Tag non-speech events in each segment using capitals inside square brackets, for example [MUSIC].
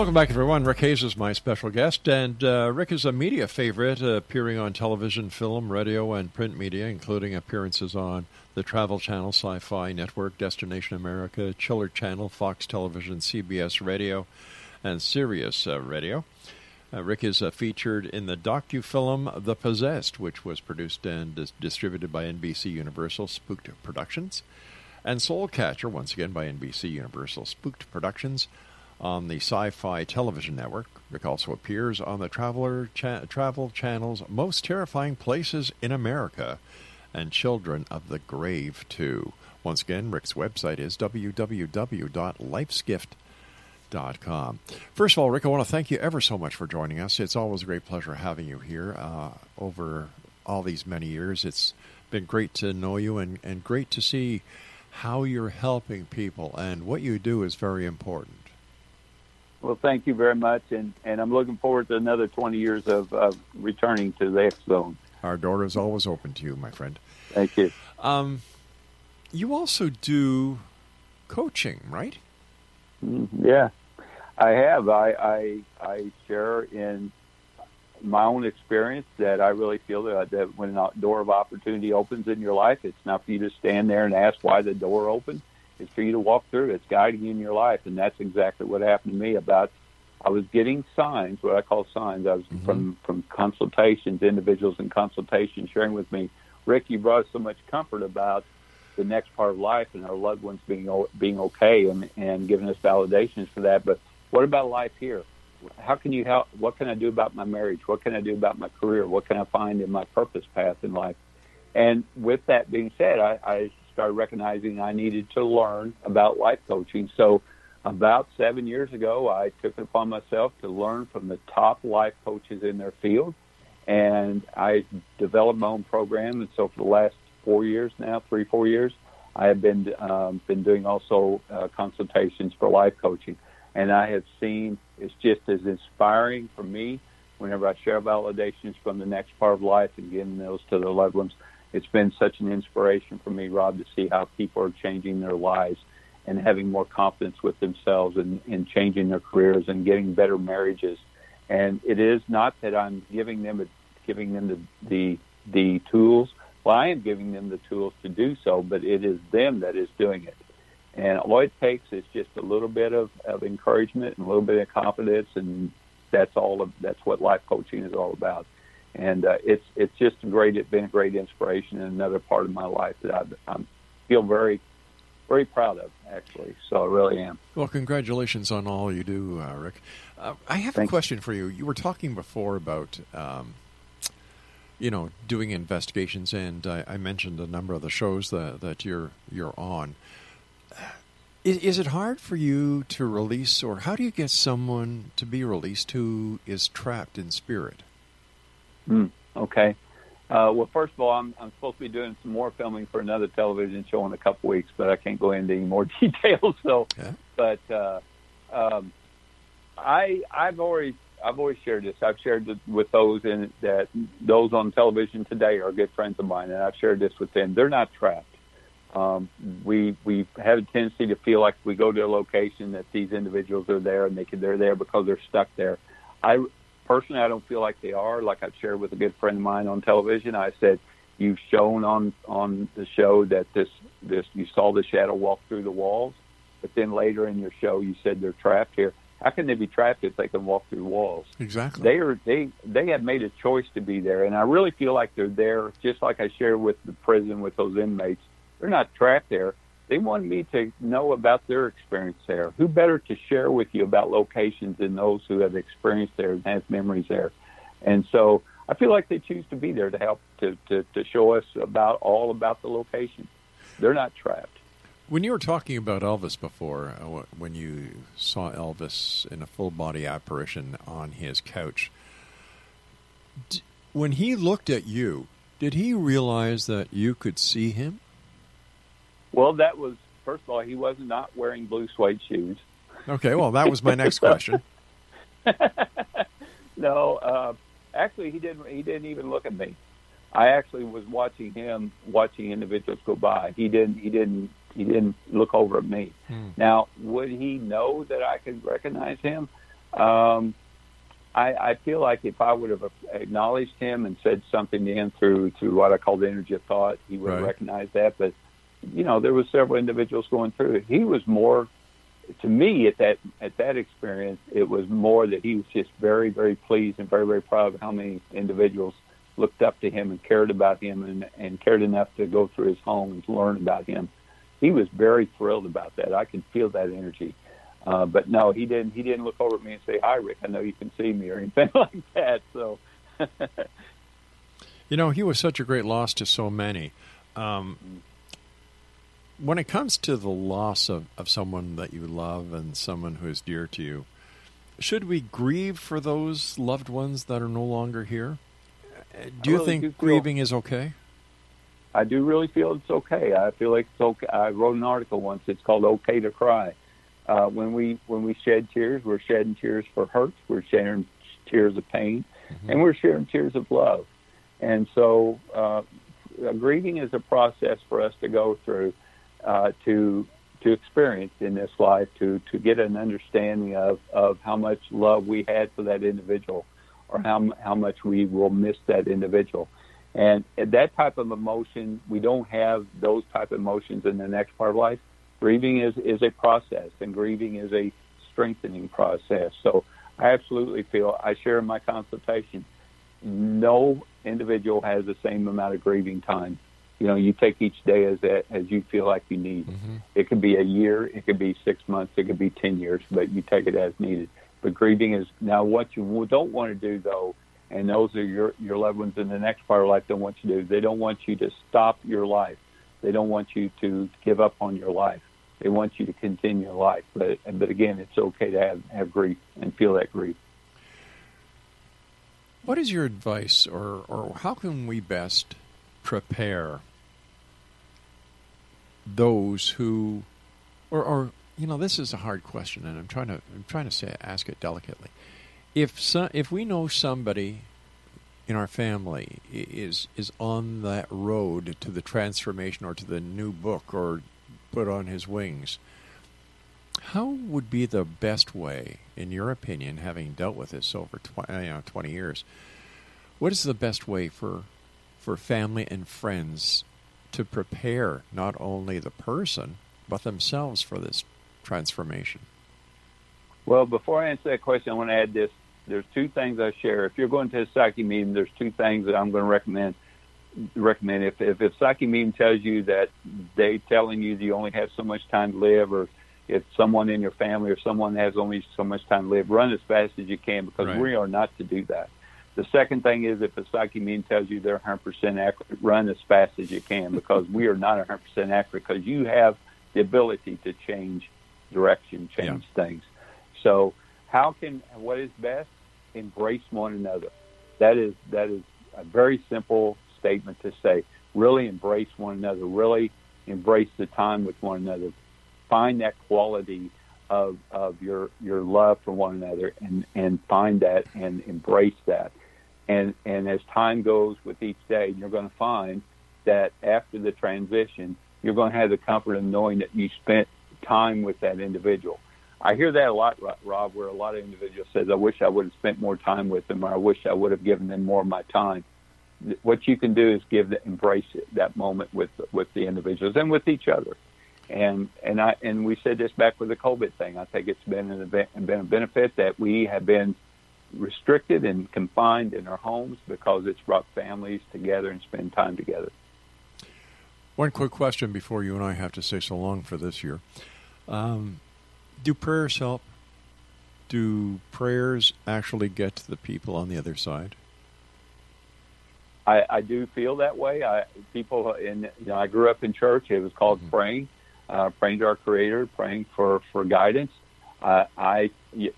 Welcome back, everyone. Rick Hayes is my special guest, and uh, Rick is a media favorite, uh, appearing on television, film, radio, and print media, including appearances on the Travel Channel, Sci Fi Network, Destination America, Chiller Channel, Fox Television, CBS Radio, and Sirius uh, Radio. Uh, Rick is uh, featured in the docu-film The Possessed, which was produced and dis- distributed by NBC Universal Spooked Productions, and Soul Catcher, once again by NBC Universal Spooked Productions on the Sci Fi Television Network. Rick also appears on the Traveler cha- Travel Channel's Most Terrifying Places in America and Children of the Grave, too. Once again, Rick's website is www.lifesgift.com. First of all, Rick, I want to thank you ever so much for joining us. It's always a great pleasure having you here uh, over all these many years. It's been great to know you and, and great to see how you're helping people, and what you do is very important. Well, thank you very much, and, and I'm looking forward to another 20 years of, of returning to the X Zone. Our door is always open to you, my friend. Thank you. Um, you also do coaching, right? Mm-hmm. Yeah, I have. I, I I share in my own experience that I really feel that, that when a door of opportunity opens in your life, it's not for you to stand there and ask why the door opened it's for you to walk through. It's guiding you in your life, and that's exactly what happened to me. About I was getting signs, what I call signs. I was mm-hmm. from from consultations, individuals in consultation sharing with me, Rick, you brought so much comfort about the next part of life and our loved ones being being okay, and and giving us validations for that. But what about life here? how can you help? What can I do about my marriage? What can I do about my career? What can I find in my purpose path in life? And with that being said, I, I started recognizing I needed to learn about life coaching. So about seven years ago, I took it upon myself to learn from the top life coaches in their field. And I developed my own program. And so for the last four years now, three, four years, I have been um, been doing also uh, consultations for life coaching, and I have seen it's just as inspiring for me whenever I share validations from the next part of life and giving those to the loved ones. It's been such an inspiration for me, Rob, to see how people are changing their lives and having more confidence with themselves and, and changing their careers and getting better marriages. And it is not that I'm giving them a, giving them the, the the tools well, I am giving them the tools to do so, but it is them that is doing it. And all it takes is just a little bit of, of encouragement and a little bit of confidence, and that's all. Of, that's what life coaching is all about. And uh, it's it's just a great. It's been a great inspiration and another part of my life that I, I feel very very proud of, actually. So I really am. Well, congratulations on all you do, uh, Rick. Uh, I have Thank a question you. for you. You were talking before about um, you know, doing investigations, and I, I, mentioned a number of the shows that, that you're you're on. Is, is, it hard for you to release, or how do you get someone to be released who is trapped in spirit? Mm, okay. Uh, well, first of all, I'm, I'm supposed to be doing some more filming for another television show in a couple weeks, but I can't go into any more [LAUGHS] details. So, yeah. but uh, um, I I've always I've always shared this. I've shared it with those in that those on television today are good friends of mine, and I've shared this with them. They're not trapped. Um, we we have a tendency to feel like we go to a location that these individuals are there and they can, they're there because they're stuck there. I personally I don't feel like they are. Like I've shared with a good friend of mine on television, I said you've shown on on the show that this this you saw the shadow walk through the walls, but then later in your show you said they're trapped here how can they be trapped if they can walk through walls? Exactly. They are they they have made a choice to be there, and I really feel like they're there. Just like I share with the prison with those inmates, they're not trapped there. They want me to know about their experience there. Who better to share with you about locations than those who have experienced there and have memories there? And so I feel like they choose to be there to help to, to, to show us about all about the location. They're not trapped. When you were talking about Elvis before, uh, when you saw Elvis in a full body apparition on his couch, when he looked at you, did he realize that you could see him? Well, that was first of all, he was not wearing blue suede shoes. Okay, well, that was my next [LAUGHS] question. [LAUGHS] no, uh, actually, he didn't. He didn't even look at me. I actually was watching him, watching individuals go by. He didn't. He didn't he didn't look over at me. Hmm. Now, would he know that I could recognize him? Um, I, I feel like if I would have acknowledged him and said something to him through through what I call the energy of thought, he would right. recognize that. But you know, there was several individuals going through it. He was more to me at that at that experience. It was more that he was just very very pleased and very very proud of how many individuals looked up to him and cared about him and and cared enough to go through his home and learn about him he was very thrilled about that. I can feel that energy. Uh, but no, he didn't. He didn't look over at me and say, "Hi, Rick. I know you can see me" or anything [LAUGHS] like that. So, you know, he was such a great loss to so many. Um, when it comes to the loss of, of someone that you love and someone who is dear to you, should we grieve for those loved ones that are no longer here? Do you really think do grieving is okay? I do really feel it's okay. I feel like it's okay. I wrote an article once. It's called "Okay to Cry." Uh, when we when we shed tears, we're shedding tears for hurt. We're shedding tears of pain, mm-hmm. and we're sharing tears of love. And so, uh, grieving is a process for us to go through uh, to to experience in this life to to get an understanding of of how much love we had for that individual, or how how much we will miss that individual. And that type of emotion, we don't have those type of emotions in the next part of life. Grieving is, is a process, and grieving is a strengthening process. So I absolutely feel, I share in my consultation, no individual has the same amount of grieving time. You know, you take each day as as you feel like you need. Mm-hmm. It could be a year, it could be six months, it could be ten years, but you take it as needed. But grieving is now what you don't want to do though, and those are your your loved ones in the next part of life don't want you to do. They don't want you to stop your life. They don't want you to give up on your life. They want you to continue your life. But but again, it's okay to have have grief and feel that grief. What is your advice, or or how can we best prepare those who, or or you know, this is a hard question, and I'm trying to I'm trying to say ask it delicately. If so, if we know somebody in our family is is on that road to the transformation or to the new book or put on his wings, how would be the best way, in your opinion, having dealt with this over 20, uh, you know, 20 years? What is the best way for for family and friends to prepare not only the person but themselves for this transformation? Well, before I answer that question, I want to add this. There's two things I share. If you're going to a psychic medium, there's two things that I'm going to recommend. Recommend if if, if psychic medium tells you that they telling you that you only have so much time to live, or if someone in your family or someone has only so much time to live, run as fast as you can because right. we are not to do that. The second thing is if a psychic medium tells you they're 100% accurate, run as fast as you can because we are not 100% accurate because you have the ability to change direction, change yeah. things. So, how can what is best? Embrace one another. That is that is a very simple statement to say. Really embrace one another. Really embrace the time with one another. Find that quality of of your your love for one another and and find that and embrace that. And and as time goes with each day, you're going to find that after the transition, you're going to have the comfort of knowing that you spent time with that individual. I hear that a lot, Rob, where a lot of individuals says, "I wish I would have spent more time with them, or I wish I would have given them more of my time." What you can do is give the, embrace that moment with with the individuals and with each other. And and I and we said this back with the COVID thing. I think it's been an event, been a benefit that we have been restricted and confined in our homes because it's brought families together and spend time together. One quick question before you and I have to say so long for this year. Um, do prayers help? Do prayers actually get to the people on the other side? I, I do feel that way. I people in you know I grew up in church. It was called mm-hmm. praying, uh, praying to our Creator, praying for for guidance. Uh, I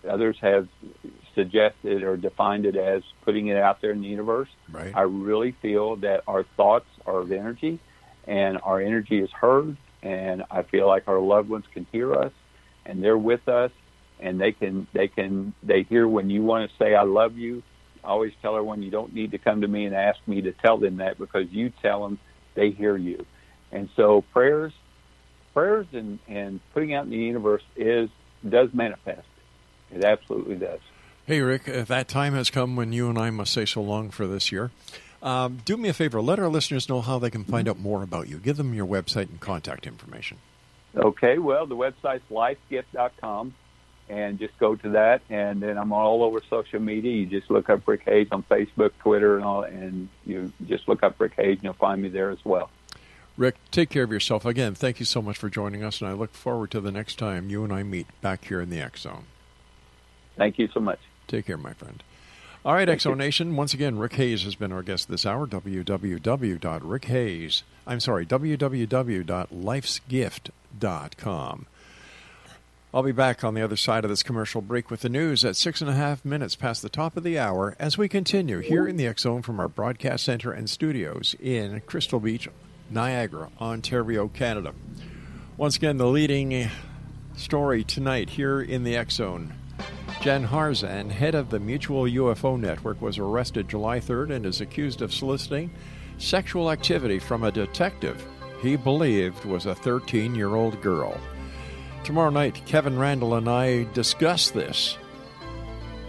others have suggested or defined it as putting it out there in the universe. Right. I really feel that our thoughts are of energy, and our energy is heard. And I feel like our loved ones can hear us, and they're with us, and they can they can they hear when you want to say I love you. I always tell everyone you don't need to come to me and ask me to tell them that because you tell them they hear you. And so prayers, prayers, and and putting out in the universe is does manifest. It absolutely does. Hey, Rick, uh, that time has come when you and I must say so long for this year. Um, do me a favor, let our listeners know how they can find out more about you. Give them your website and contact information. Okay, well, the website's lifegift.com, and just go to that. And then I'm all over social media. You just look up Rick Hayes on Facebook, Twitter, and all, and you just look up Rick Hayes, and you'll find me there as well. Rick, take care of yourself. Again, thank you so much for joining us, and I look forward to the next time you and I meet back here in the X Zone. Thank you so much. Take care, my friend. All right, Exo Nation. Once again, Rick Hayes has been our guest this hour. www.rickhayes. I'm sorry, www.lifesgift.com. I'll be back on the other side of this commercial break with the news at six and a half minutes past the top of the hour as we continue here in the X Zone from our broadcast center and studios in Crystal Beach, Niagara, Ontario, Canada. Once again, the leading story tonight here in the X Zone Jan Harzan, head of the Mutual UFO Network, was arrested July 3rd and is accused of soliciting sexual activity from a detective he believed was a 13 year old girl. Tomorrow night, Kevin Randle and I discuss this.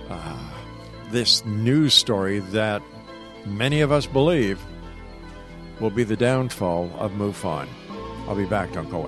Uh, this news story that many of us believe will be the downfall of MUFON. I'll be back. Don't go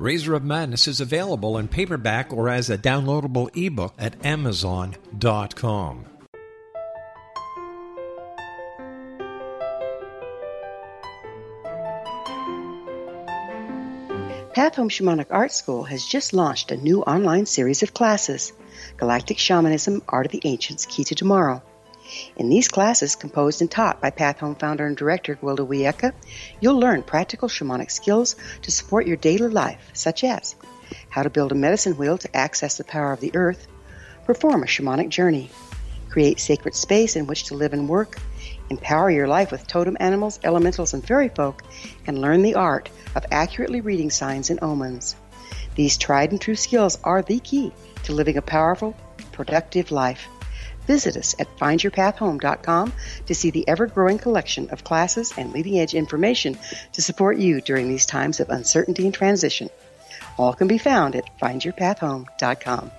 Razor of Madness is available in paperback or as a downloadable ebook at Amazon.com. Path Home Shamanic Art School has just launched a new online series of classes Galactic Shamanism Art of the Ancients Key to Tomorrow. In these classes, composed and taught by Path Home founder and director Gwilda Wiyaka, you'll learn practical shamanic skills to support your daily life, such as how to build a medicine wheel to access the power of the earth, perform a shamanic journey, create sacred space in which to live and work, empower your life with totem animals, elementals, and fairy folk, and learn the art of accurately reading signs and omens. These tried and true skills are the key to living a powerful, productive life. Visit us at findyourpathhome.com to see the ever growing collection of classes and leading edge information to support you during these times of uncertainty and transition. All can be found at findyourpathhome.com.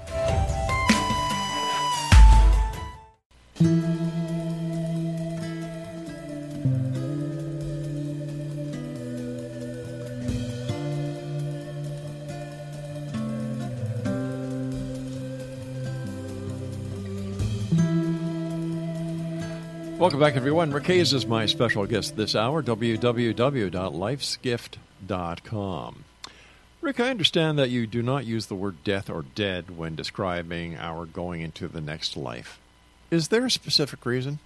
Welcome back, everyone. Rick Hayes is my special guest this hour, www.lifesgift.com. Rick, I understand that you do not use the word death or dead when describing our going into the next life. Is there a specific reason?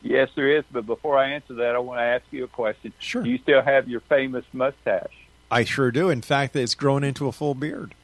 Yes, there is. But before I answer that, I want to ask you a question. Sure. Do you still have your famous mustache? I sure do. In fact, it's grown into a full beard.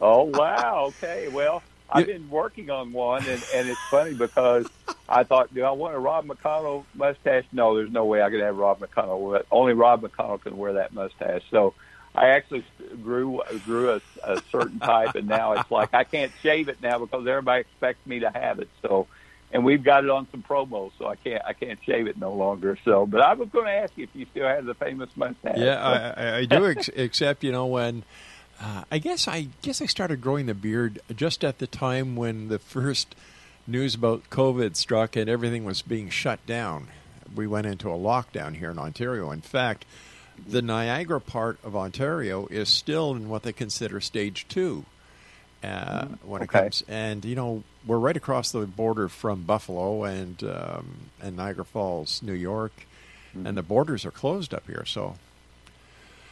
Oh, wow. Okay. Well, I've been working on one, and, and it's funny because I thought, do I want a Rob McConnell mustache? No, there's no way I could have Rob McConnell. Only Rob McConnell can wear that mustache. So I actually grew grew a, a certain type, and now it's like I can't shave it now because everybody expects me to have it. So, and we've got it on some promos, so I can't I can't shave it no longer. So, but I was going to ask you if you still have the famous mustache. Yeah, I, I do. Ex- [LAUGHS] except you know when uh, I guess I guess I started growing the beard just at the time when the first news about COVID struck and everything was being shut down. We went into a lockdown here in Ontario. In fact, the Niagara part of Ontario is still in what they consider stage two. Uh, when it comes, and you know, we're right across the border from Buffalo and um, and Niagara Falls, New York, and the borders are closed up here. So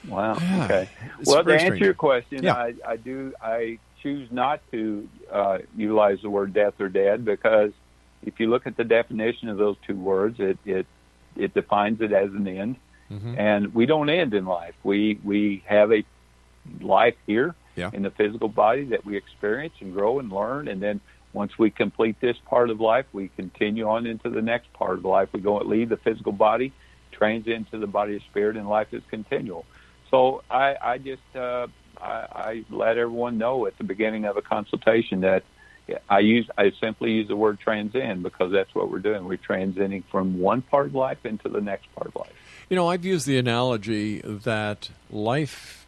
Wow. Yeah, okay. Well, to answer your question, Yeah. I, I do. I choose not to uh, utilize the word death or dead because if you look at the definition of those two words, it it it defines it as an end, Mhm. and we don't end in life. We we have a life here Yeah. in the physical body that we experience and grow and learn, and then once we complete this part of life, we continue on into the next part of life. We go and leave the physical body, trains into the body of spirit, and life is continual. So I, I just uh, I, I let everyone know at the beginning of a consultation that I use I simply use the word transcend because that's what we're doing. We're transcending from one part of life into the next part of life. You know, I've used the analogy that life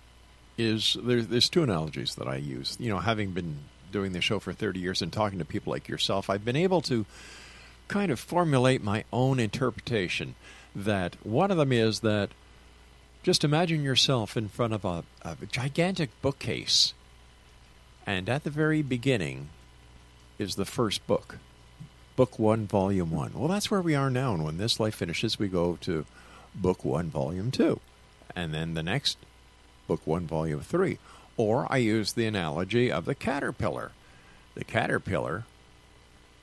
is there's there's two analogies that I use. You know, having been doing the show for 30 years and talking to people like yourself, I've been able to kind of formulate my own interpretation. That one of them is that just imagine yourself in front of a, a gigantic bookcase, and at the very beginning is the first book. Book one, volume one. Well, that's where we are now. And when this life finishes, we go to book one, volume two. And then the next, book one, volume three. Or I use the analogy of the caterpillar. The caterpillar,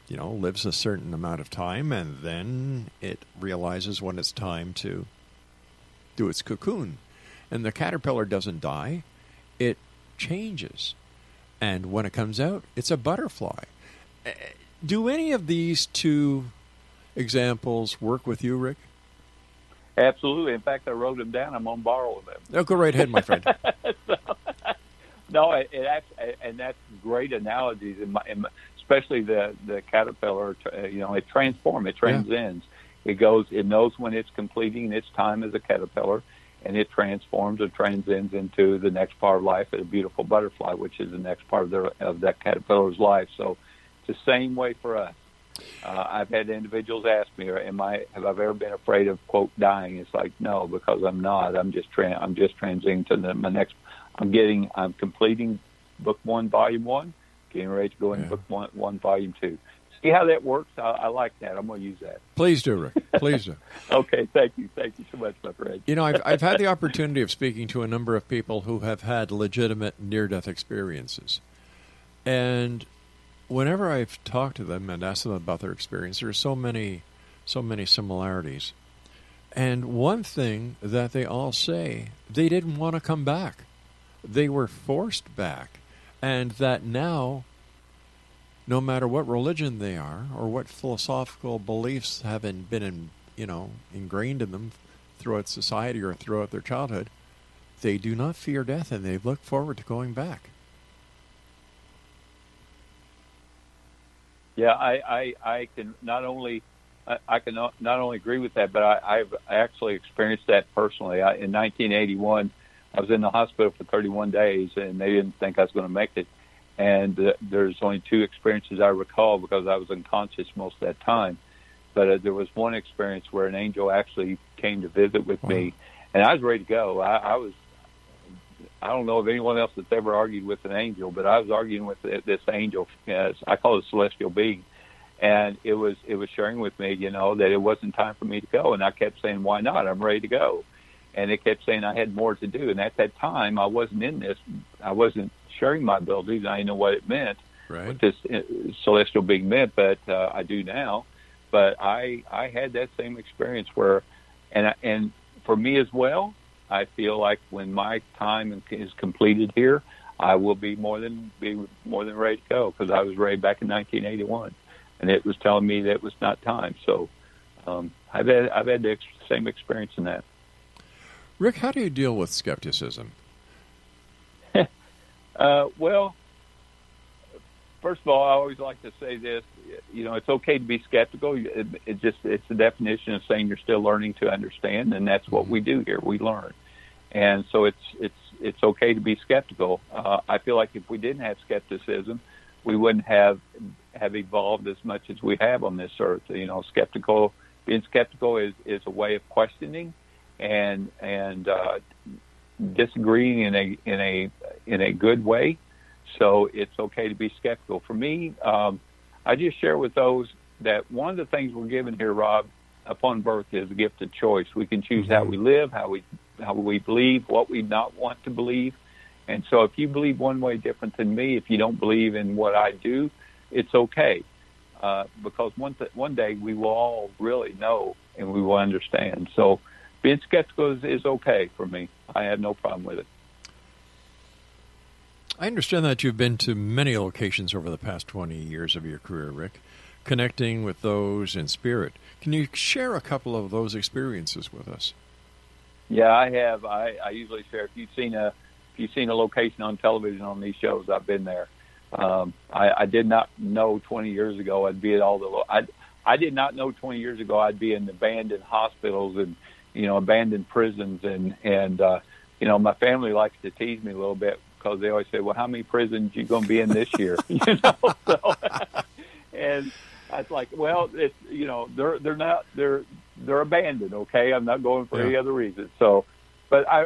you know, lives a certain amount of time and then it realizes when it's time to do its cocoon. And the caterpillar doesn't die, it changes. And when it comes out, it's a butterfly. Eh, Do any of these two examples work with you, Rick? Absolutely. In fact, I wrote them down. I'm on borrow them. No, go right ahead, my friend. [LAUGHS] [LAUGHS] No, it, it and that's great analogies, in my, in my, especially the the caterpillar. uh, You know, it transforms, it transcends. It goes, it knows when it's completing its time as a caterpillar, and it transforms or transcends into the next part of life, a beautiful butterfly, which is the next part of their of that caterpillar's life. So, it's the same way for us. Uh, I've had individuals ask me, "Am I? Have I ever been afraid of quote dying?" It's like no, because I'm not. I'm just tra- I'm just transiting to the, my next. I'm getting. I'm completing book one, volume one. Getting ready to go into Yeah. book one, one, volume two. See how that works? I, I like that. I'm going to use that. Please do, Rick. Please do. [LAUGHS] Okay, thank you, thank you so much, my friend. You know, I've, I've had the [LAUGHS] opportunity of speaking to a number of people who have had legitimate near death experiences. And whenever I've talked to them and asked them about their experience, there are so many, so many similarities. And one thing that they all say, they didn't want to come back. They were forced back. And that now, no matter what religion they are or what philosophical beliefs have been, in, you know, ingrained in them throughout society or throughout their childhood, they do not fear death and they look forward to going back. Yeah, I, I, I can not only I, I can not, not only agree with that, but I, I've actually experienced that personally. I, in 1981, I was in the hospital for 31 days, and they didn't think I was going to make it. And uh, there's only two experiences I recall because I was unconscious most of that time. But uh, there was one experience where an angel actually came to visit with me, and I was ready to go. I, I was. I don't know of anyone else that's ever argued with an angel, but I was arguing with this angel. As I call it a celestial being, and it was it was sharing with me, you know, that it wasn't time for me to go, and I kept saying, "Why not? I'm ready to go." And it kept saying I had more to do, and at that time, I wasn't in this. I wasn't sharing my abilities. I didn't know what it meant, Right? what this uh, celestial being meant, but uh, I do now. But I I had that same experience where, and I, and for me as well, I feel like when my time is completed here, I will be more than be more than ready to go because I was ready back in 1981, and it was telling me that it was not time. So um, I've had I've had the ex- same experience in that. Rick, how do you deal with skepticism? Uh, well, first of all, I always like to say this. You know, it's okay to be skeptical. It, it just it's the definition of saying you're still learning to understand, and that's what we do here. We learn, and so it's it's it's okay to be skeptical. Uh, I feel like if we didn't have skepticism, we wouldn't have have evolved as much as we have on this earth. You know, skeptical being skeptical is is a way of questioning and and uh, disagreeing in a in a in a good way. So it's okay to be skeptical. For me, um, I just share with those that one of the things we're given here, Rob, upon birth is a gift of choice. We can choose how we live, how we how we believe, what we not want to believe. And so if you believe one way different than me, if you don't believe in what I do, it's okay. Uh, because one, th- one day we will all really know and we will understand. So being skeptical is, is okay for me. I have no problem with it. I understand that you've been to many locations over the past 20 years of your career, Rick, connecting with those in spirit. Can you share a couple of those experiences with us? Yeah, I have. I, I usually share. If you've seen a if you've seen a location on television on these shows, I've been there. Um, I, I did not know 20 years ago I'd be at all the. Lo- I I did not know 20 years ago I'd be in abandoned hospitals and you know abandoned prisons and and uh, you know my family likes to tease me a little bit because they always say, well, how many prisons you going to be in this year? [LAUGHS] you know, so [LAUGHS] and I was like, well, it's you know they're they're not they're they're abandoned. Okay, I'm not going for Yeah. any other reason. So, but I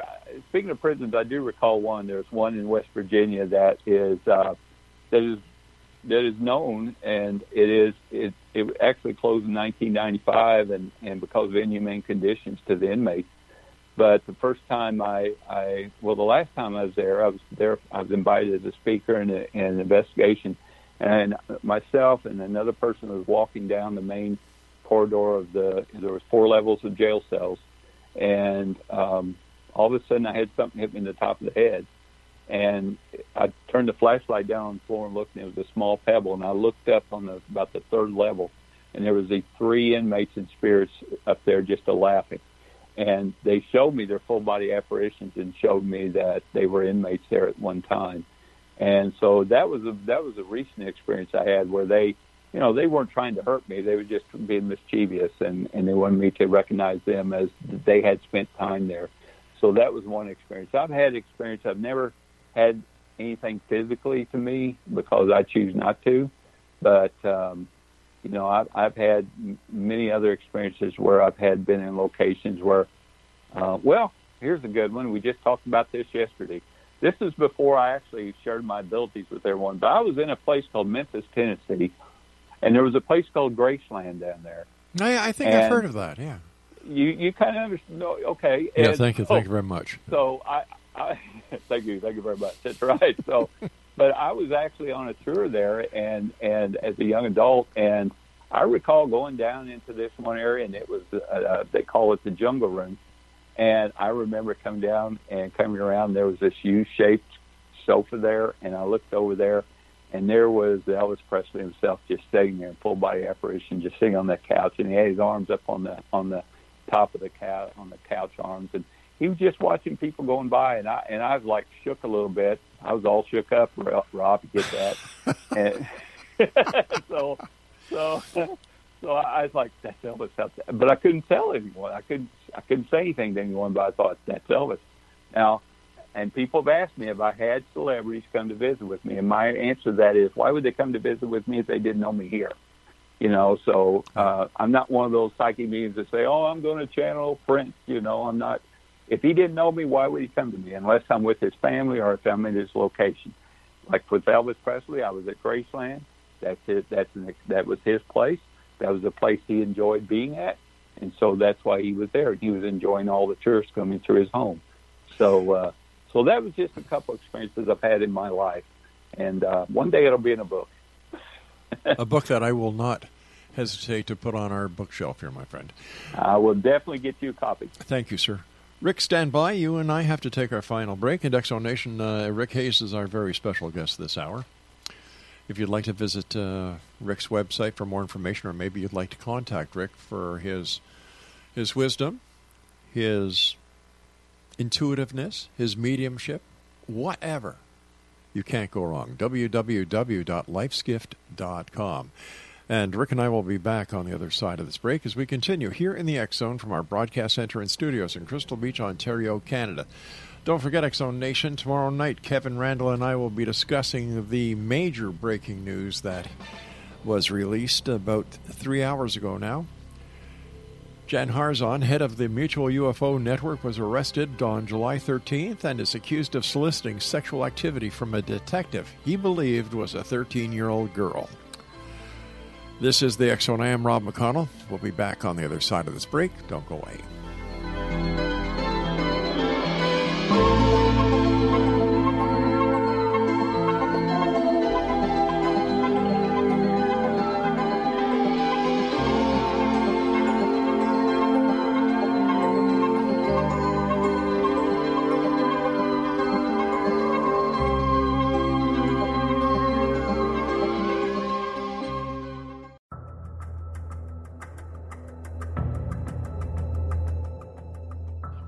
speaking of prisons, I do recall one. There's one in West Virginia that is uh, that is that is known, and it is it it actually closed in 1995, and and because of inhumane conditions to the inmates. But the first time I, I well, the last time I was there, I was there. I was invited as a speaker in, a, in an investigation, and myself and another person was walking down the main corridor of the. There was four levels of jail cells, and um, all of a sudden I had something hit me in the top of the head, and I turned the flashlight down on the floor and looked, and it was a small pebble, and I looked up on the about the third level, and there was these three inmates and spirits up there just a laughing and they showed me their full body apparitions and showed me that they were inmates there at one time. And so that was a that was a recent experience I had where they, you know, they weren't trying to hurt me; they were just being mischievous, and and they wanted me to recognize them as they had spent time there. So that was one experience. I've had experience. I've never had anything physically to me because I choose not to, but um, you know, I've, I've had many other experiences where I've had been in locations where, uh, well, here's a good one. We just talked about this yesterday. This is before I actually shared my abilities with everyone, but I was in a place called Memphis, Tennessee, and there was a place called Graceland down there. I, I think I've heard of that. Yeah. You you kind of understand? No, okay. Yeah. And Thank you. Thank you very much. so I, I [LAUGHS] thank you, thank you very much. That's right. So, [LAUGHS] but I was actually on a tour there, and and as a young adult, and I recall going down into this one area, and it was uh, uh, they call it the jungle room, and I remember coming down and coming around. There was this U-shaped sofa there, and I looked over there, and there was Elvis Presley himself just sitting there in full body apparition, just sitting on that couch, and he had his arms up on the on the top of the couch on the couch arms, and he was just watching people going by, and I and I was like shook a little bit. I was all shook up, Rob. Get that? [LAUGHS] and [LAUGHS] so, so, so I was like, that's Elvis but I couldn't tell anyone. I couldn't, I couldn't say anything to anyone, but I thought that's Elvis. Now, and people have asked me if I had celebrities come to visit with me, and my answer to that is, why would they come to visit with me if they didn't know me here? You know, so uh, I'm not one of those psychic mediums that say, "Oh, I'm going to channel Prince." You know, I'm not. If he didn't know me, why would he come to me? Unless I'm with his family or if I'm in his location. Like with Elvis Presley, I was at Graceland. That's it. That's an, that was his place. That was the place he enjoyed being at, and so that's why he was there. He was enjoying all the tourists coming through his home. So, uh, so that was just a couple experiences I've had in my life, and uh, one day it'll be in a book. [LAUGHS] a book that I will not hesitate to put on our bookshelf here, my friend. I will definitely get you a copy. Thank you, sir. Rick, stand by. You and I have to take our final break. In Exo Nation, uh, Rick Hayes is our very special guest this hour. If you'd like to visit uh, Rick's website for more information, or maybe you'd like to contact Rick for his his wisdom, his intuitiveness, his mediumship, whatever, you can't go wrong. www.lifesgift.com. And Rick and I will be back on the other side of this break as we continue here in the X Zone from our broadcast center and studios in Crystal Beach, Ontario, Canada. Don't forget, X Zone Nation, tomorrow night, Kevin Randle and I will be discussing the major breaking news that was released about three hours ago now. Jan Harzan, head of the Mutual UFO Network, was arrested on July 13th and is accused of soliciting sexual activity from a detective he believed was a 13 year old girl. This is the Zone. I am Rob McConnell. We'll be back on the other side of this break. Don't go away.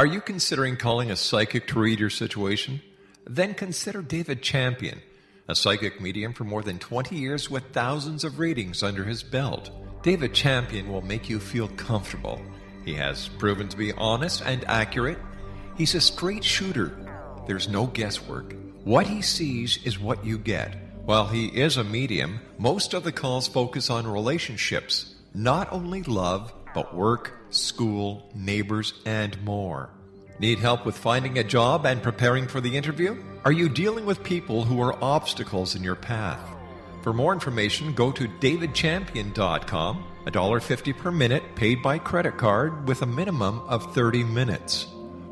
Are you considering calling a psychic to read your situation? Then consider David Champion, a psychic medium for more than 20 years with thousands of readings under his belt. David Champion will make you feel comfortable. He has proven to be honest and accurate. He's a straight shooter. There's no guesswork. What he sees is what you get. While he is a medium, most of the calls focus on relationships, not only love, but work, school, neighbors, and more. Need help with finding a job and preparing for the interview? Are you dealing with people who are obstacles in your path? For more information, go to davidchampion.com, $1.50 per minute paid by credit card with a minimum of 30 minutes.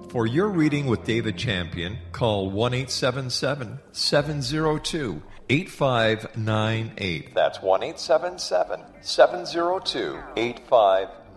For your reading with David Champion, call 1 877 702 8598. That's 1 877 702 8598.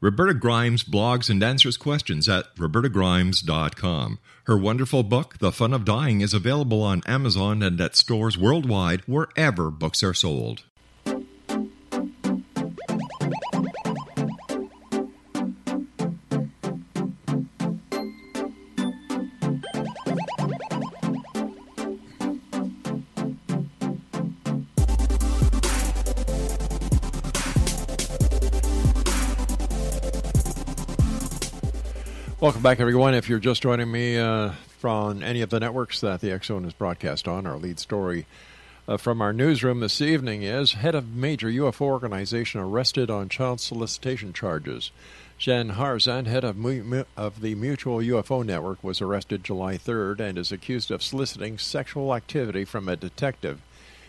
Roberta Grimes blogs and answers questions at robertagrimes.com. Her wonderful book, The Fun of Dying, is available on Amazon and at stores worldwide wherever books are sold. Welcome back, everyone. If you're just joining me uh, from any of the networks that the Zone is broadcast on, our lead story uh, from our newsroom this evening is head of major UFO organization arrested on child solicitation charges. Jan Harzan, head of, mu- of the Mutual UFO Network, was arrested July 3rd and is accused of soliciting sexual activity from a detective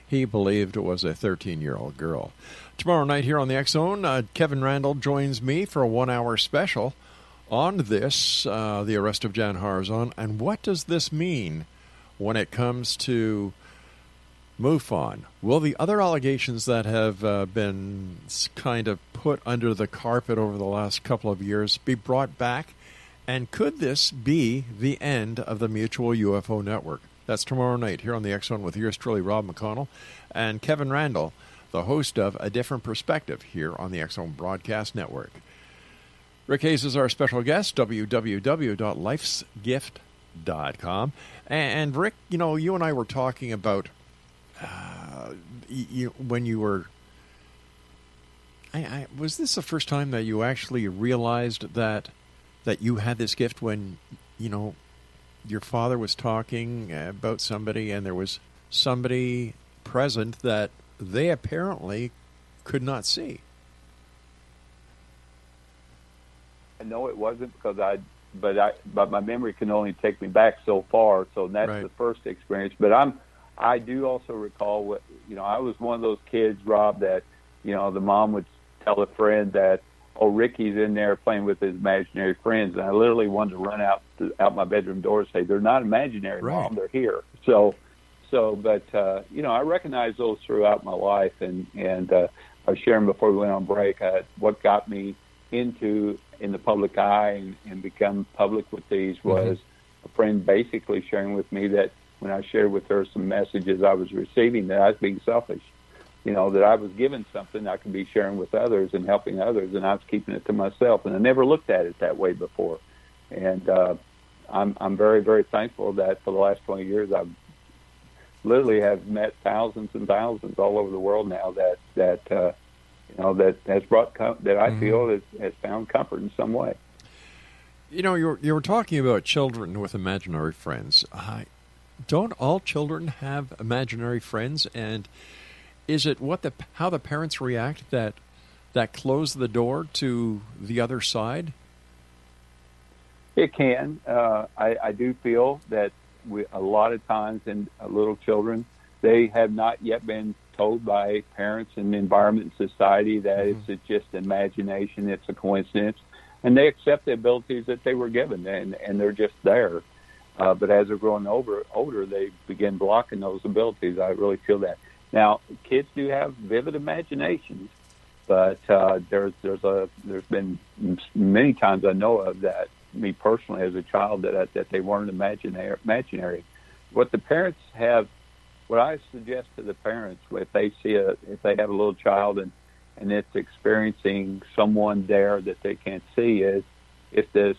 he believed it was a 13 year old girl. Tomorrow night here on the Zone, uh, Kevin Randle joins me for a one hour special on this, uh, the arrest of Jan Harzan, and what does this mean when it comes to MUFON? Will the other allegations that have uh, been kind of put under the carpet over the last couple of years be brought back? And could this be the end of the Mutual UFO Network? That's tomorrow night here on the Zone with yours truly, Rob McConnell, and Kevin Randle, the host of A Different Perspective here on the Zone Broadcast Network. Rick Hayes is our special guest, www.lifesgift.com. And Rick, you know, you and I were talking about uh, you, when you were. I, I, was this the first time that you actually realized that that you had this gift when you know your father was talking about somebody and there was somebody present that they apparently could not see. I know it wasn't because I, but I, but my memory can only take me back so far. So that's right. the first experience. But I'm, I do also recall what you know. I was one of those kids, Rob, that you know the mom would tell a friend that, oh, Ricky's in there playing with his imaginary friends, and I literally wanted to run out to, out my bedroom door and say, "They're not imaginary, Right. mom. They're here." So, so, but uh, you know, I recognize those throughout my life, and and uh, I was sharing before we went on break uh, what got me into in the public eye and, and become public with these was a friend basically sharing with me that when I shared with her some messages I was receiving that I was being selfish you know, that I was given something I could be sharing with others and helping others, and I was keeping it to myself. And I never looked at it that way before. And uh, I'm I'm very very thankful that for the last 20 years I've literally have met thousands and thousands all over the world now that that uh, you know that has brought com- that I feel has, has found comfort in some way. You know, you were, you were talking about children with imaginary friends. I, don't all children have imaginary friends? And is it what the how the parents react that that close the door to the other side? It can. Uh, I, I do feel that we, a lot of times in uh, little children, they have not yet been told by parents and environment and society that Mhm. it's just imagination, it's a coincidence, and they accept the abilities that they were given, and, and they're just there. Uh, but as they're growing older, older, they begin blocking those abilities. I really feel that. Now, kids do have vivid imaginations, but uh, there's there's a there's been many times I know of that me personally as a child that that they weren't imaginary. Imaginary. What the parents have, what I suggest to the parents if they see a if they have a little child and and it's experiencing someone there that they can't see is if this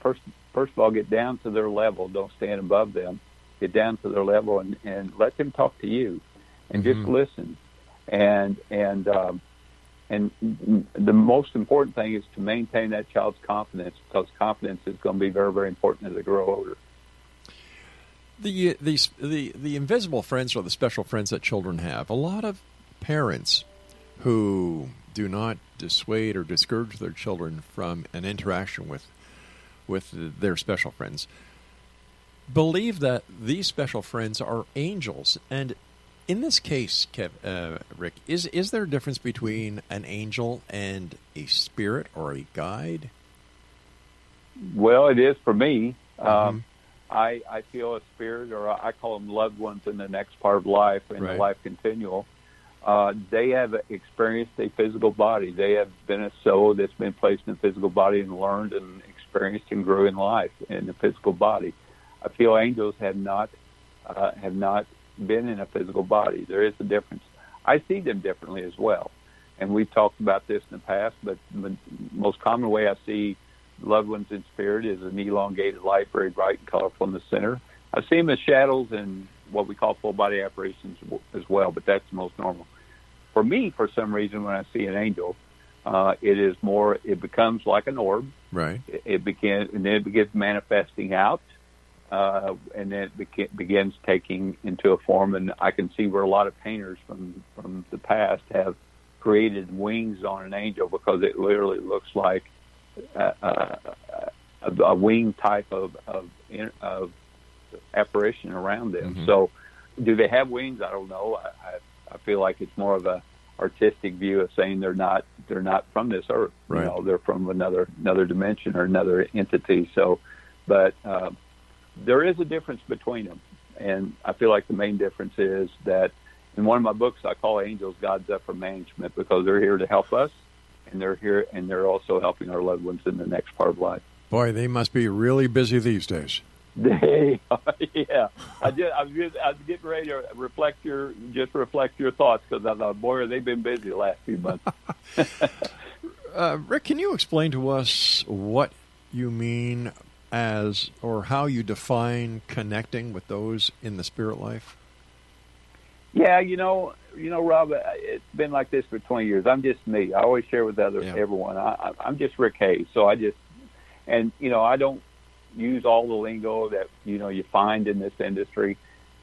first first of all get down to their level, don't stand above them, get down to their level and and let them talk to you, and just Mhm. listen, and and um, and the most important thing is to maintain that child's confidence because confidence is going to be very, very important as they grow older. The, the the the invisible friends or the special friends that children have. A lot of parents who do not dissuade or discourage their children from an interaction with with their special friends believe that these special friends are angels. And in this case, Kev, uh, Rick, is is there a difference between an angel and a spirit or a guide? Well, it is for me. Mhm. Um, I, I feel a spirit, or I call them loved ones in the next part of life, in Right. the life continual. Uh, they have experienced a physical body. They have been a soul that's been placed in a physical body and learned and experienced and grew in life in the physical body. I feel angels have not uh, have not been in a physical body. There is a difference. I see them differently as well, and we've talked about this in the past. But the most common way I see loved ones in spirit is an elongated light, very bright and colorful in the center. I see them as shadows and what we call full body apparitions as well, but that's the most normal. For me, for some reason, when I see an angel, uh, it is more. It becomes like an orb. Right. It, it begins, and then it begins manifesting out, uh, and then it beca- begins taking into a form. And I can see where a lot of painters from from the past have created wings on an angel because it literally looks like a, a, a, wing type of of, of apparition around them. Mhm. So, do they have wings? I don't know. I, I I feel like it's more of a artistic view of saying they're not they're not from this earth. Right. You know, they're from another another dimension or another entity. So, but uh, there is a difference between them, and I feel like the main difference is that in one of my books I call angels God's upper management because they're here to help us, and they're here and they're also helping our loved ones in the next part of life. Boy, they must be really busy these days. [LAUGHS] They, yeah. I just, I'm just, I'm getting ready to reflect your, just reflect your thoughts because I thought, boy, they've been busy the last few months. [LAUGHS] Uh, Rick, can you explain to us what you mean as or how you define connecting with those in the spirit life? yeah, you know, you know, Rob, it's been like this for 20 years. I'm just me. I always share with others, Yeah. everyone. I, I- I'm just Rick Hayes, so I just, and you know, I don't use all the lingo that you know you find in this industry,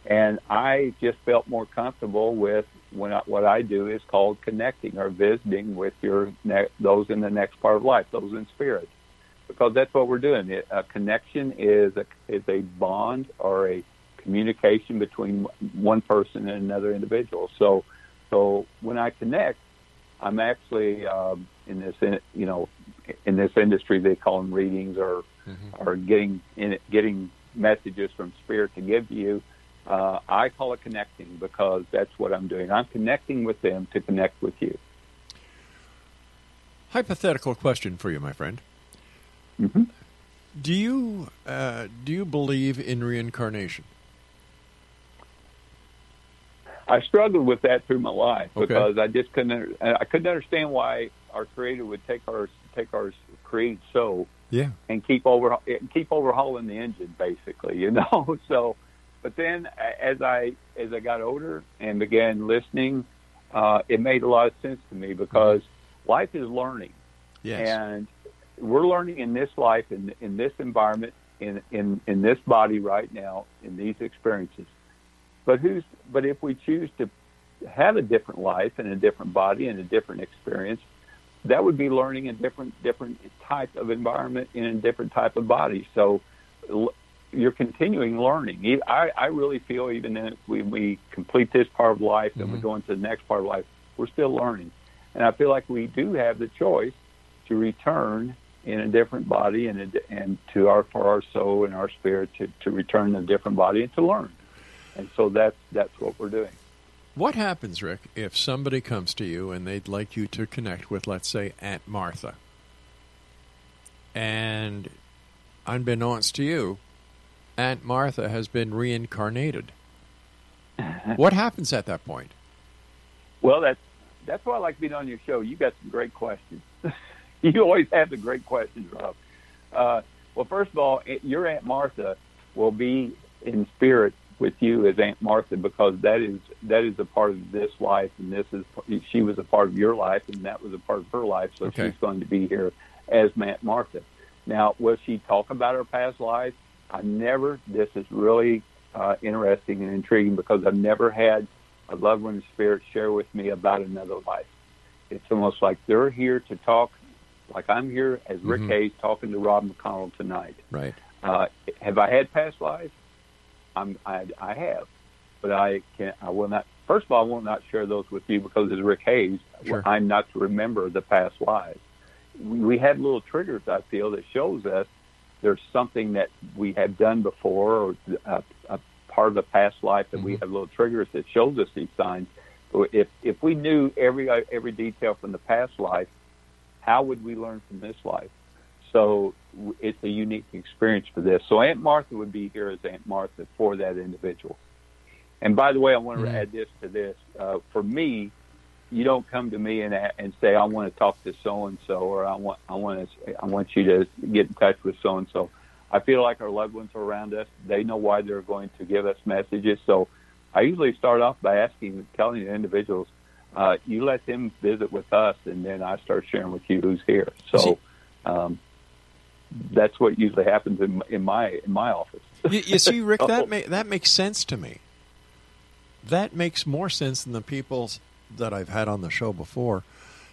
and I just felt more comfortable with when I, what I do is called connecting or visiting with your ne- those in the next part of life, those in spirit, because that's what we're doing. It, a connection is a is a bond or a communication between one person and another individual. So, so when I connect, I'm actually um, in this in, you know in this industry they call them readings or Mm-hmm. or getting in getting messages from spirit to give to you. Uh, I call it connecting because that's what I'm doing. I'm connecting with them to connect with you. Hypothetical question for you, my friend. Mm-hmm. Do you uh, do you believe in reincarnation? I struggled with that through my life Okay. because I just couldn't. I couldn't understand why our Creator would take our take our created soul Yeah. and keep over keep overhauling the engine, basically. You [LAUGHS] know. So, but then as I as I got older and began listening, uh, it made a lot of sense to me because life is learning, Yes. and we're learning in this life, in in this environment, in in in this body right now, in these experiences. But who's but if we choose to have a different life and a different body and a different experience, that would be learning a different different type of environment in a different type of body. So you're continuing learning. I, I really feel even if we, we complete this part of life and we Mhm. go into the next part of life, we're still learning. And I feel like we do have the choice to return in a different body and a, and to our for our soul and our spirit to, to return in a different body and to learn. And so that's that's what we're doing. What happens, Rick, if somebody comes to you and they'd like you to connect with, let's say, Aunt Martha? And unbeknownst to you, Aunt Martha has been reincarnated. [LAUGHS] what happens at that point? Well, that's that's why I like being on your show. You got some great questions. [LAUGHS] you always have the great questions, Rob. Uh, well, first of all, your Aunt Martha will be in spirit with you as Aunt Martha because that is that is a part of this life, and this is she was a part of your life, and that was a part of her life. So Okay. she's going to be here as Aunt Martha. Now, will she talk about her past life? I never. This is really uh, interesting and intriguing because I've never had a loved one in spirit share with me about another life. It's almost like they're here to talk, like I'm here as Rick Mhm. Hayes talking to Rob McConnell tonight. Right. Uh, have I had past lives? I'm, I, I have, but I can I will not. First of all, I will not share those with you because as Rick Hayes, Sure. I'm not to remember the past lives. We, we have little triggers. I feel that shows us there's something that we have done before, or a, a part of the past life that we Mhm. have little triggers that shows us these signs. If if we knew every every detail from the past life, how would we learn from this life? So it's a unique experience for this. So Aunt Martha would be here as Aunt Martha for that individual. And by the way, I want to Mhm. add this to this. Uh, for me, you don't come to me and and say I want to talk to so and so, or I want I want to I want you to get in touch with so and so. I feel like our loved ones are around us. They know why they're going to give us messages. So I usually start off by asking, telling the individuals, uh, you let them visit with us, and then I start sharing with you who's here. So um, that's what usually happens in, in my in my office. You, you see, [LAUGHS] Rick, Oh. that ma- that makes sense to me. That makes more sense than the people that I've had on the show before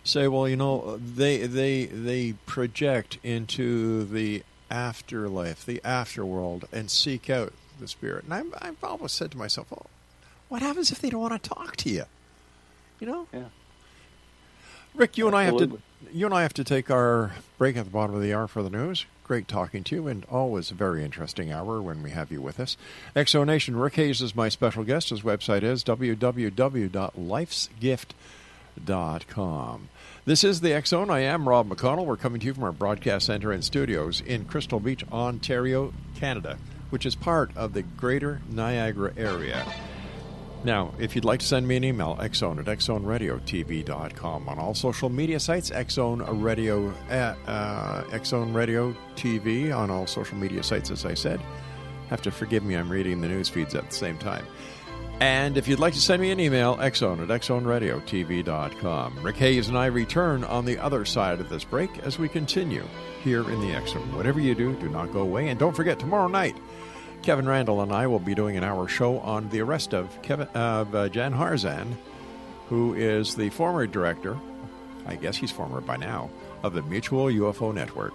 say, "Well, you know, they they they project into the afterlife, the afterworld, and seek out the spirit." And I'm, I've always said to myself, "Oh, what happens if they don't want to talk to you?" You know, Yeah. Rick, you and I have to Absolutely. You and I have to take our break at the bottom of the hour for the news. Great talking to you, and always a very interesting hour when we have you with us. Exonation, Rick Hayes is my special guest. His website is www.lifesgift.com. This is the Zone. I am Rob McConnell. We're coming to you from our broadcast center and studios in Crystal Beach, Ontario, Canada, which is part of the Greater Niagara area. Now, if you'd like to send me an email, xzone at xzoneradiotv.com. On all social media sites, xzone radio, uh, uh, xzone radio TV on all social media sites, as I said. Have to forgive me, I'm reading the news feeds at the same time. And if you'd like to send me an email, xzone at xzoneradiotv.com. Rick Hayes and I return on the other side of this break as we continue here in the Zone. Whatever you do, do not go away. And don't forget, tomorrow night, Kevin Randle and I will be doing an hour show on the arrest of Kevin of uh, Jan Harzan, who is the former director, I guess he's former by now, of the Mutual UFO Network.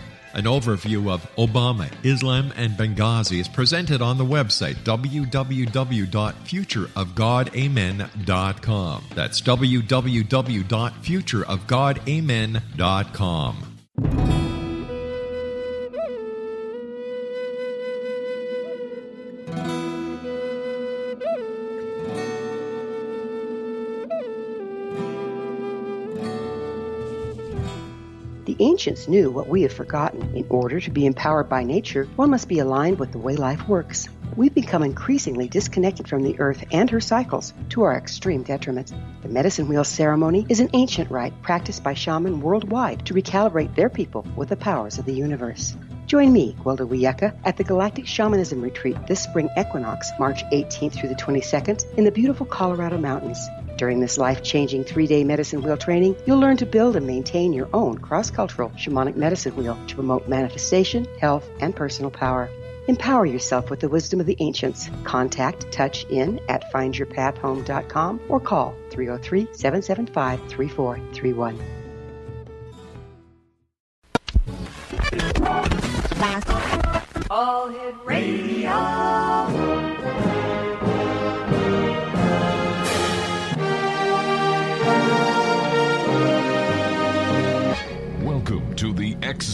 An overview of Obama, Islam, and Benghazi is presented on the website www.futureofgodamen.com. That's www.futureofgodamen.com. ancients knew what we have forgotten. In order to be empowered by nature, one must be aligned with the way life works. We've become increasingly disconnected from the earth and her cycles to our extreme detriment. The medicine wheel ceremony is an ancient rite practiced by shamans worldwide to recalibrate their people with the powers of the universe. Join me, Gwilda Wiyaka, at the Galactic Shamanism Retreat this spring equinox, March 18th through the 22nd, in the beautiful Colorado Mountains. During this life changing three day medicine wheel training, you'll learn to build and maintain your own cross cultural shamanic medicine wheel to promote manifestation, health, and personal power. Empower yourself with the wisdom of the ancients. Contact Touch In at findyourpathhome.com or call 303 775 3431. All Hit Radio.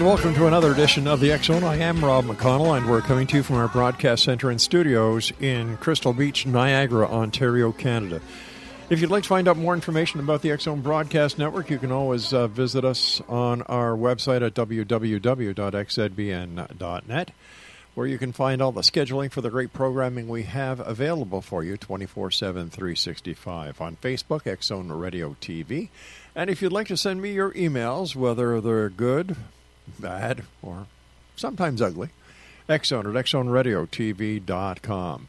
And welcome to another edition of the Zone. I am Rob McConnell, and we're coming to you from our broadcast center and studios in Crystal Beach, Niagara, Ontario, Canada. If you'd like to find out more information about the Zone Broadcast Network, you can always uh, visit us on our website at www.xzbn.net, where you can find all the scheduling for the great programming we have available for you 24 7, 365 on Facebook, Zone Radio TV. And if you'd like to send me your emails, whether they're good, bad, or sometimes ugly, xzone at xzoneradiotv.com.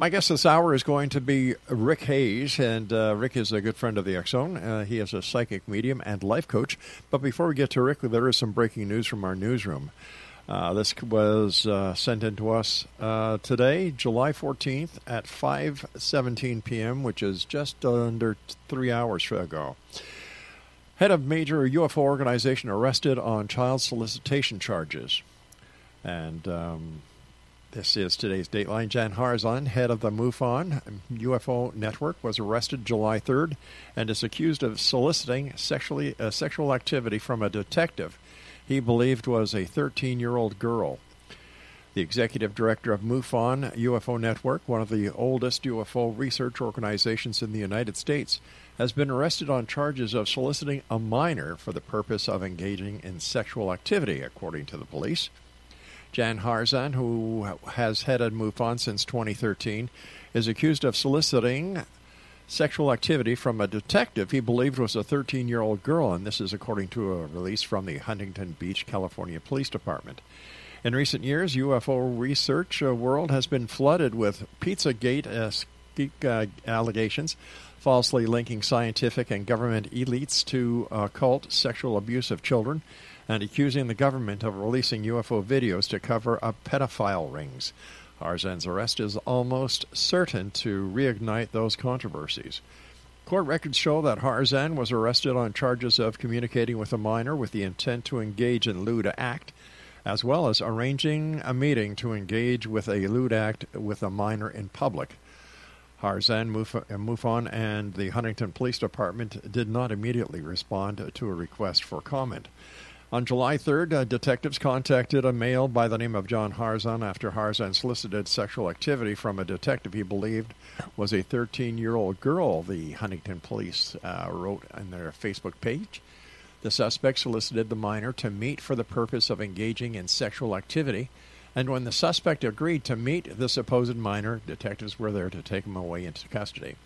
My guest this hour is going to be Rick Hayes, and uh, Rick is a good friend of the Zone. Uh, he is a psychic medium and life coach. But before we get to Rick, there is some breaking news from our newsroom. Uh, this was uh, sent in to us uh, today, July 14th at 5:17 p.m., which is just under three hours ago. Head of major UFO organization arrested on child solicitation charges, and um, This is today's Dateline. Jan Harzan, head of the MUFON UFO network, was arrested July 3rd and is accused of soliciting sexually uh, sexual activity from a detective he believed was a 13 year old girl. The executive director of MUFON UFO Network, one of the oldest UFO research organizations in the United States, has been arrested on charges of soliciting a minor for the purpose of engaging in sexual activity, according to the police. Jan Harzan, who has headed MUFON since 2013, is accused of soliciting sexual activity from a detective he believed was a 13 year old girl, and this is according to a release from the Huntington Beach, California Police Department. In recent years, UFO research uh, world has been flooded with Pizzagate uh, allegations, falsely linking scientific and government elites to occult sexual abuse of children and accusing the government of releasing UFO videos to cover up pedophile rings. Harzan's arrest is almost certain to reignite those controversies. Court records show that Harzan was arrested on charges of communicating with a minor with the intent to engage in lewd act, as well as arranging a meeting to engage with a lewd act with a minor in public. Harzan, MUFON, and the Huntington Police Department did not immediately respond to a request for comment. On July 3rd, uh, detectives contacted a male by the name of John Harzan after Harzan solicited sexual activity from a detective he believed was a 13 year old girl, the Huntington police uh, wrote on their Facebook page. The suspect solicited the minor to meet for the purpose of engaging in sexual activity, and when the suspect agreed to meet the supposed minor, detectives were there to take him away into custody.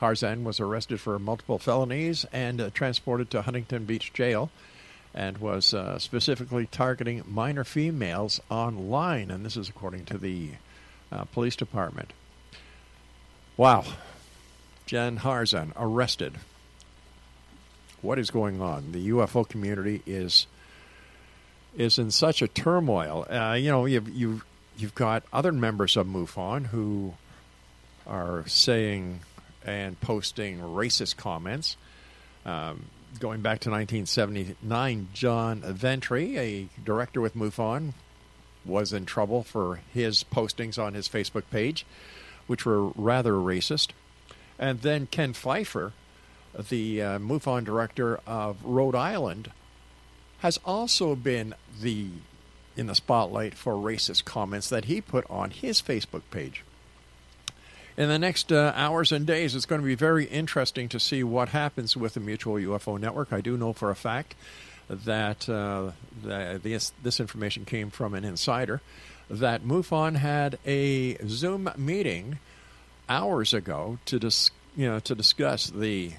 Harzan was arrested for multiple felonies and uh, transported to Huntington Beach Jail and was uh, specifically targeting minor females online, and this is according to the uh, police department. Wow. Jan Harzan arrested. What is going on? The UFO community is is in such a turmoil. Uh, you know, you've, you've you've got other members of MUFON who are saying and posting racist comments. Um, going back to 1979, John Ventre, a director with MUFON, was in trouble for his postings on his Facebook page, which were rather racist. And then Ken Pfeiffer, the uh, MUFON director of Rhode Island, has also been the in the spotlight for racist comments that he put on his Facebook page in the next uh, hours and days, it's going to be very interesting to see what happens with the Mutual UFO Network. I do know for a fact that, uh, that this, this information came from an insider that MUFON had a Zoom meeting hours ago to dis- you know to discuss the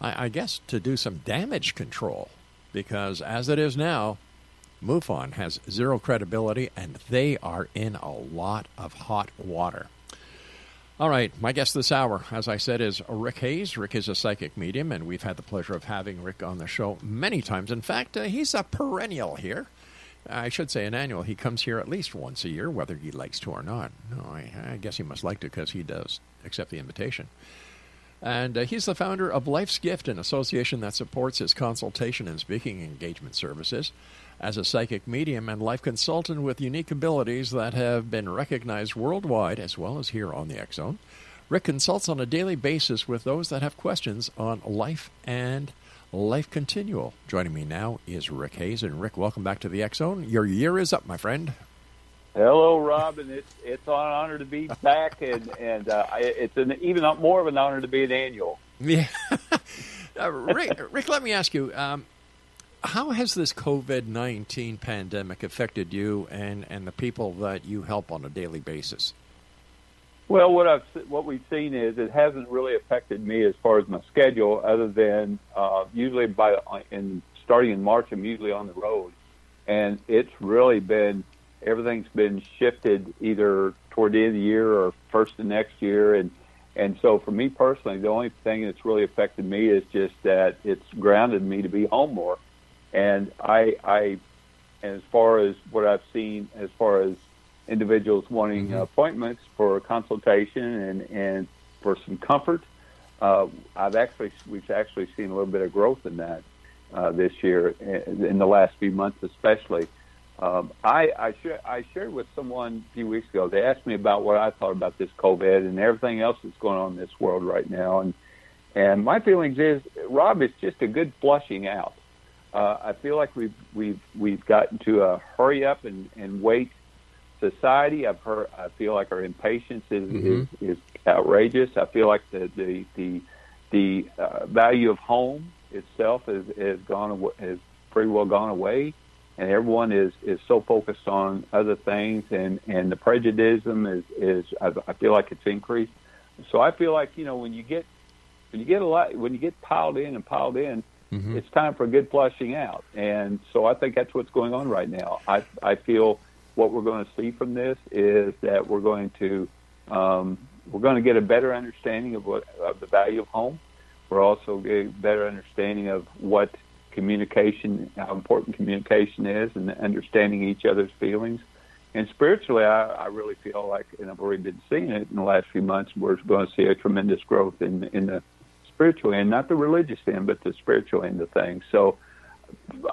I, I guess to do some damage control because as it is now, MUFON has zero credibility and they are in a lot of hot water. All right, my guest this hour, as I said, is Rick Hayes. Rick is a psychic medium, and we've had the pleasure of having Rick on the show many times. In fact, uh, he's a perennial here. I should say an annual. He comes here at least once a year, whether he likes to or not. No, I, I guess he must like to because he does accept the invitation. And uh, he's the founder of Life's Gift, an association that supports his consultation and speaking engagement services as a psychic medium and life consultant with unique abilities that have been recognized worldwide as well as here on the Zone. Rick consults on a daily basis with those that have questions on life and life continual. Joining me now is Rick Hayes. And Rick, welcome back to the Zone. Your year is up, my friend. Hello, Robin. It's it's an honor to be back, and and uh, it's an even more of an honor to be an annual. Yeah, [LAUGHS] uh, Rick. Rick, let me ask you: um, How has this COVID nineteen pandemic affected you and and the people that you help on a daily basis? Well, what I've what we've seen is it hasn't really affected me as far as my schedule, other than uh, usually by in starting in March, I'm usually on the road, and it's really been everything's been shifted either toward the end of the year or first of next year. And and so for me personally the only thing that's really affected me is just that it's grounded me to be home more. And i i as far as what i've seen as far as individuals wanting mm-hmm. appointments for consultation and and for some comfort uh, i've actually we've actually seen a little bit of growth in that uh, this year in the last few months especially um, I I, share, I shared with someone a few weeks ago. They asked me about what I thought about this COVID and everything else that's going on in this world right now, and and my feelings is, Rob, it's just a good flushing out. Uh, I feel like we've we've we've gotten to a hurry up and, and wait society. I've heard. I feel like our impatience is Mhm. is, is outrageous. I feel like the the the the uh, value of home itself has has gone has pretty well gone away, and everyone is is so focused on other things, and and the prejudice is is I, I feel like it's increased. So I feel like you know when you get when you get a lot when you get piled in and piled in, Mhm. it's time for a good flushing out. And so I think that's what's going on right now. I I feel what we're going to see from this is that we're going to um, we're going to get a better understanding of what of the value of home. We're also getting a better understanding of what communication, how important communication is, and understanding each other's feelings. And spiritually, I, I really feel like, and I've already been seeing it in the last few months, we're going to see a tremendous growth in in the spiritual end, not the religious end, but the spiritual end of things. So,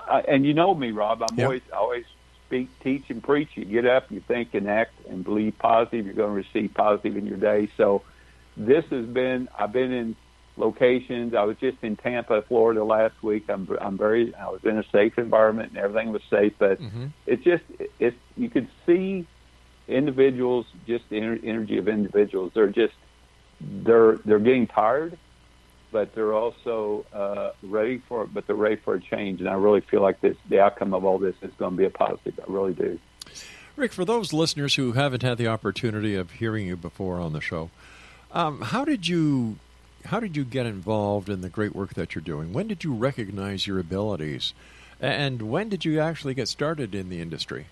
I, and you know me, Rob. I'm Yep. always I always speak, teach, and preach. You get up, you think and act, and believe positive. You're going to receive positive in your day. So, this has been. I've been in locations. I was just in Tampa, Florida last week. I'm I'm very. I was in a safe environment and everything was safe, but Mhm. it's just it's you could see individuals just the energy of individuals they're just they're they're getting tired but they're also uh, ready for but they're ready for a change and I really feel like this the outcome of all this is going to be a positive I really do Rick, for those listeners who haven't had the opportunity of hearing you before on the show, um, how did you how did you get involved in the great work that you're doing? When did you recognize your abilities, and when did you actually get started in the industry?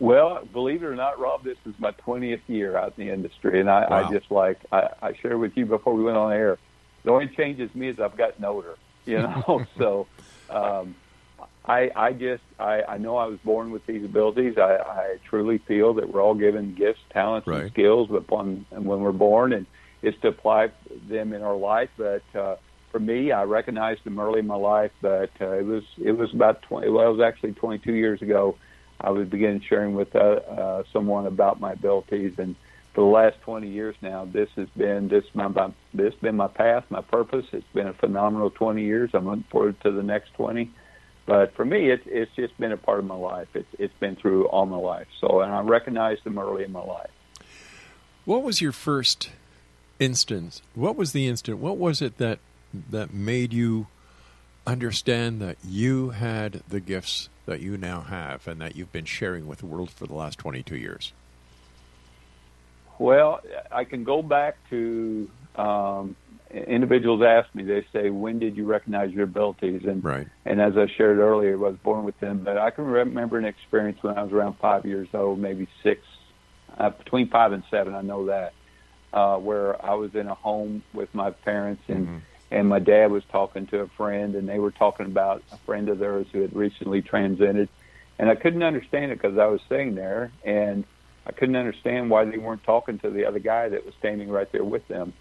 Well, believe it or not, Rob, this is my 20th year out in the industry, and I, Wow. I just like I, I shared with you before we went on air. The only change is me is I've gotten older, you [LAUGHS] know. so um, I, I just I, I know I was born with these abilities. I, I truly feel that we're all given gifts, talents, Right. and skills upon when we're born, and it's to apply them in our life. But uh, for me, I recognized them early in my life, but uh, it was it was about 20. Well, it was actually 22 years ago. I was beginning sharing with uh, uh, someone about my abilities, and for the last 20 years now, this has been this my, my this been my path, my purpose. It's been a phenomenal 20 years. I'm looking forward to the next 20. But for me, it's it's just been a part of my life. It's it's been through all my life. So, and I recognized them early in my life. What was your first instance? What was the instant? What was it that that made you understand that you had the gifts that you now have and that you've been sharing with the world for the last 22 years? Well, I can go back to um, individuals ask me. They say, "When did you recognize your abilities?" And Right. and as I shared earlier, I was born with them. But I can remember an experience when I was around five years old, maybe six, uh, between five and seven. I know that uh, where I was in a home with my parents and. And my dad was talking to a friend, and they were talking about a friend of theirs who had recently transited. And I couldn't understand it because I was sitting there, and I couldn't understand why they weren't talking to the other guy that was standing right there with them.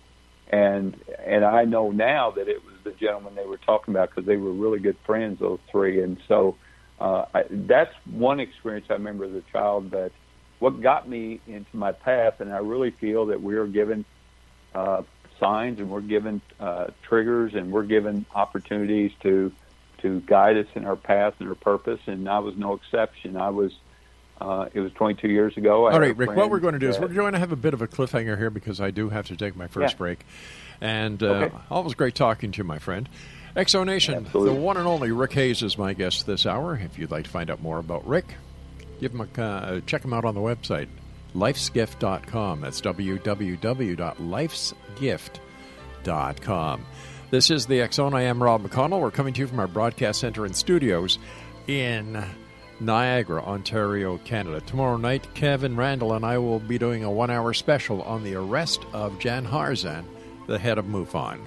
And and I know now that it was the gentleman they were talking about because they were really good friends, those three. And so uh, I, that's one experience I remember as a child. But what got me into my path, and I really feel that we are given uh, signs and we're given uh, triggers and we're given opportunities to to guide us in our path and our purpose. And I was no exception. I was. Uh, it was 22 years ago. I All right, Rick, what we're going to do is we're going to have a bit of a cliffhanger here because I do have to take my first Yeah. break. And uh, Okay. always great talking to you, my friend. Exonation, the one and only Rick Hayes is my guest this hour. If you'd like to find out more about Rick, give him a, uh, check them out on the website, lifesgift.com. That's www.lifesgift.com. This is the Exxon. I am Rob McConnell. We're coming to you from our broadcast center and studios in Niagara, Ontario, Canada. Tomorrow night, Kevin Randle and I will be doing a one hour special on the arrest of Jan Harzan, the head of MUFON.